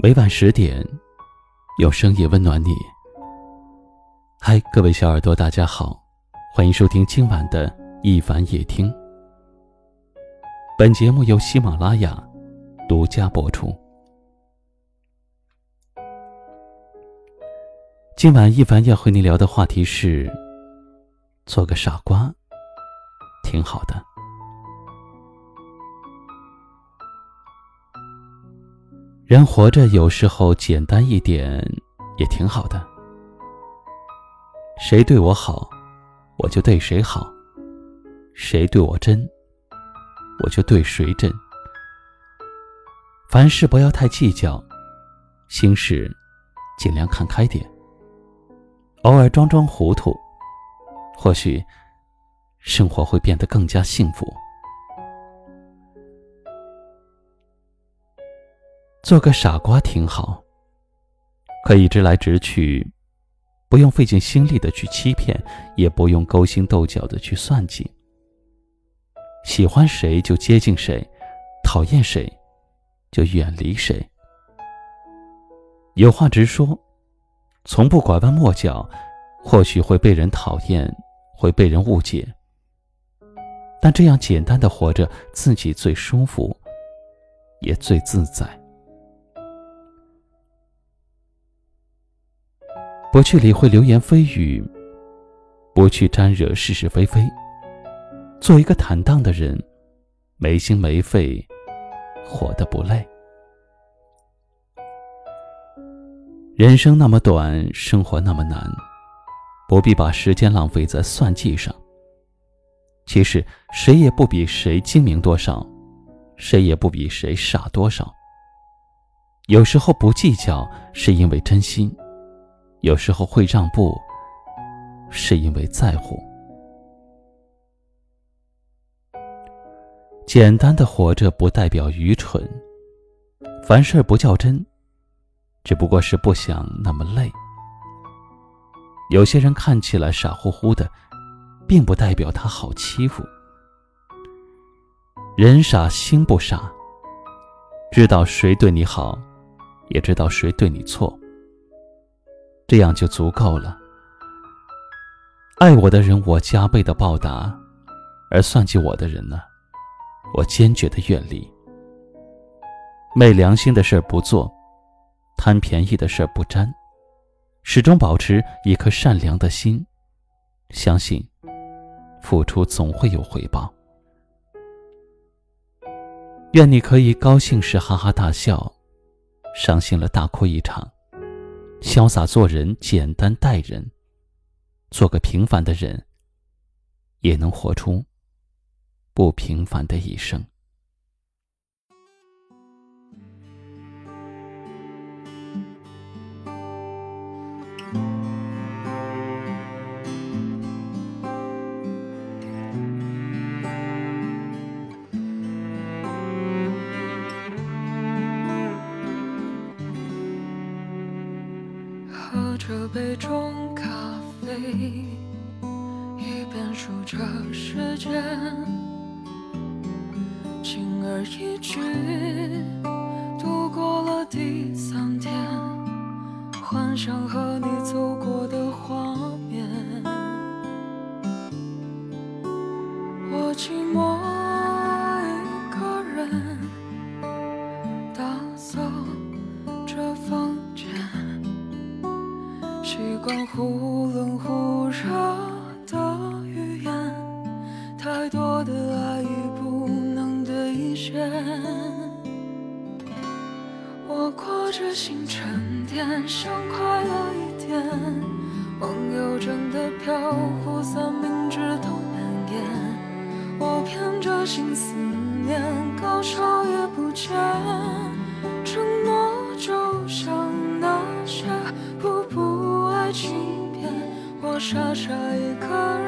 每晚十点，有声音温暖你。嗨，各位小耳朵，大家好，欢迎收听今晚的一凡夜听。本节目由喜马拉雅独家播出。今晚一凡要和你聊的话题是：做个傻瓜，挺好的。人活着有时候简单一点也挺好的。谁对我好，我就对谁好；谁对我真，我就对谁真。凡事不要太计较，心事尽量看开点。偶尔装装糊涂，或许生活会变得更加幸福。做个傻瓜挺好，可以直来直去，不用费尽心力的去欺骗，也不用勾心斗角的去算计。喜欢谁就接近谁，讨厌谁就远离谁。有话直说，从不拐弯抹角。或许会被人讨厌，会被人误解，但这样简单的活着，自己最舒服，也最自在。不去理会流言蜚语，不去沾惹是是非非，做一个坦荡的人，没心没肺，活得不累。人生那么短，生活那么难，不必把时间浪费在算计上。其实谁也不比谁精明多少，谁也不比谁傻多少。有时候不计较，是因为真心。有时候会让步，是因为在乎。简单的活着不代表愚蠢，凡事不较真，只不过是不想那么累。有些人看起来傻乎乎的，并不代表他好欺负。人傻心不傻，知道谁对你好，也知道谁对你错。这样就足够了。爱我的人，我加倍的报答；而算计我的人呢，我坚决的远离。昧良心的事不做，贪便宜的事不沾，始终保持一颗善良的心，相信付出总会有回报。愿你可以高兴时哈哈大笑，伤心了大哭一场。潇洒做人，简单待人，做个平凡的人，也能活出不平凡的一生。杯中咖啡，一边数着时间，轻而易举度过了第三天，幻想和你走过的习惯忽冷忽热的语言，太多的爱已不能兑现。我过着心沉淀，想快乐一点。梦游真的飘忽，三明治都难咽。我骗着心思念，高潮也不见。傻傻一个人，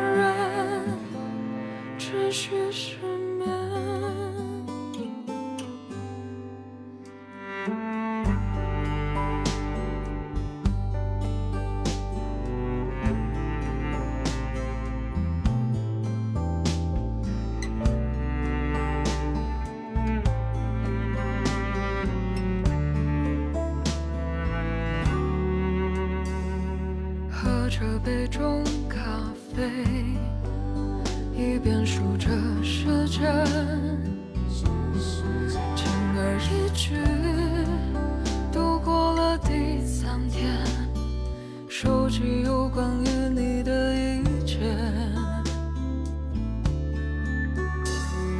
着杯中咖啡，一边数着时间，轻而易举度过了第三天。收集有关于你的一切，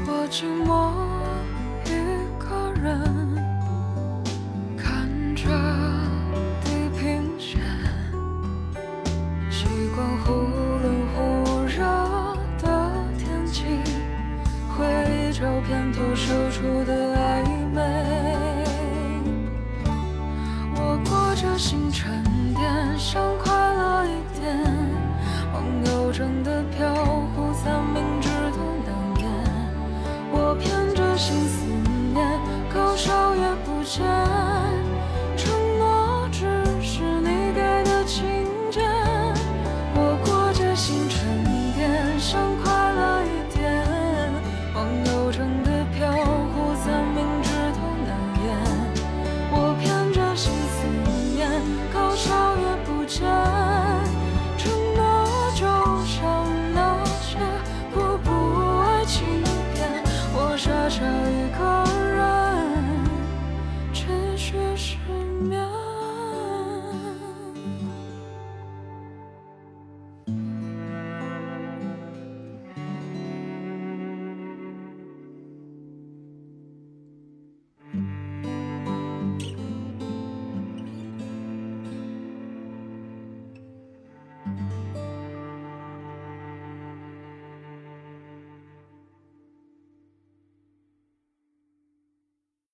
我寂寞流出的。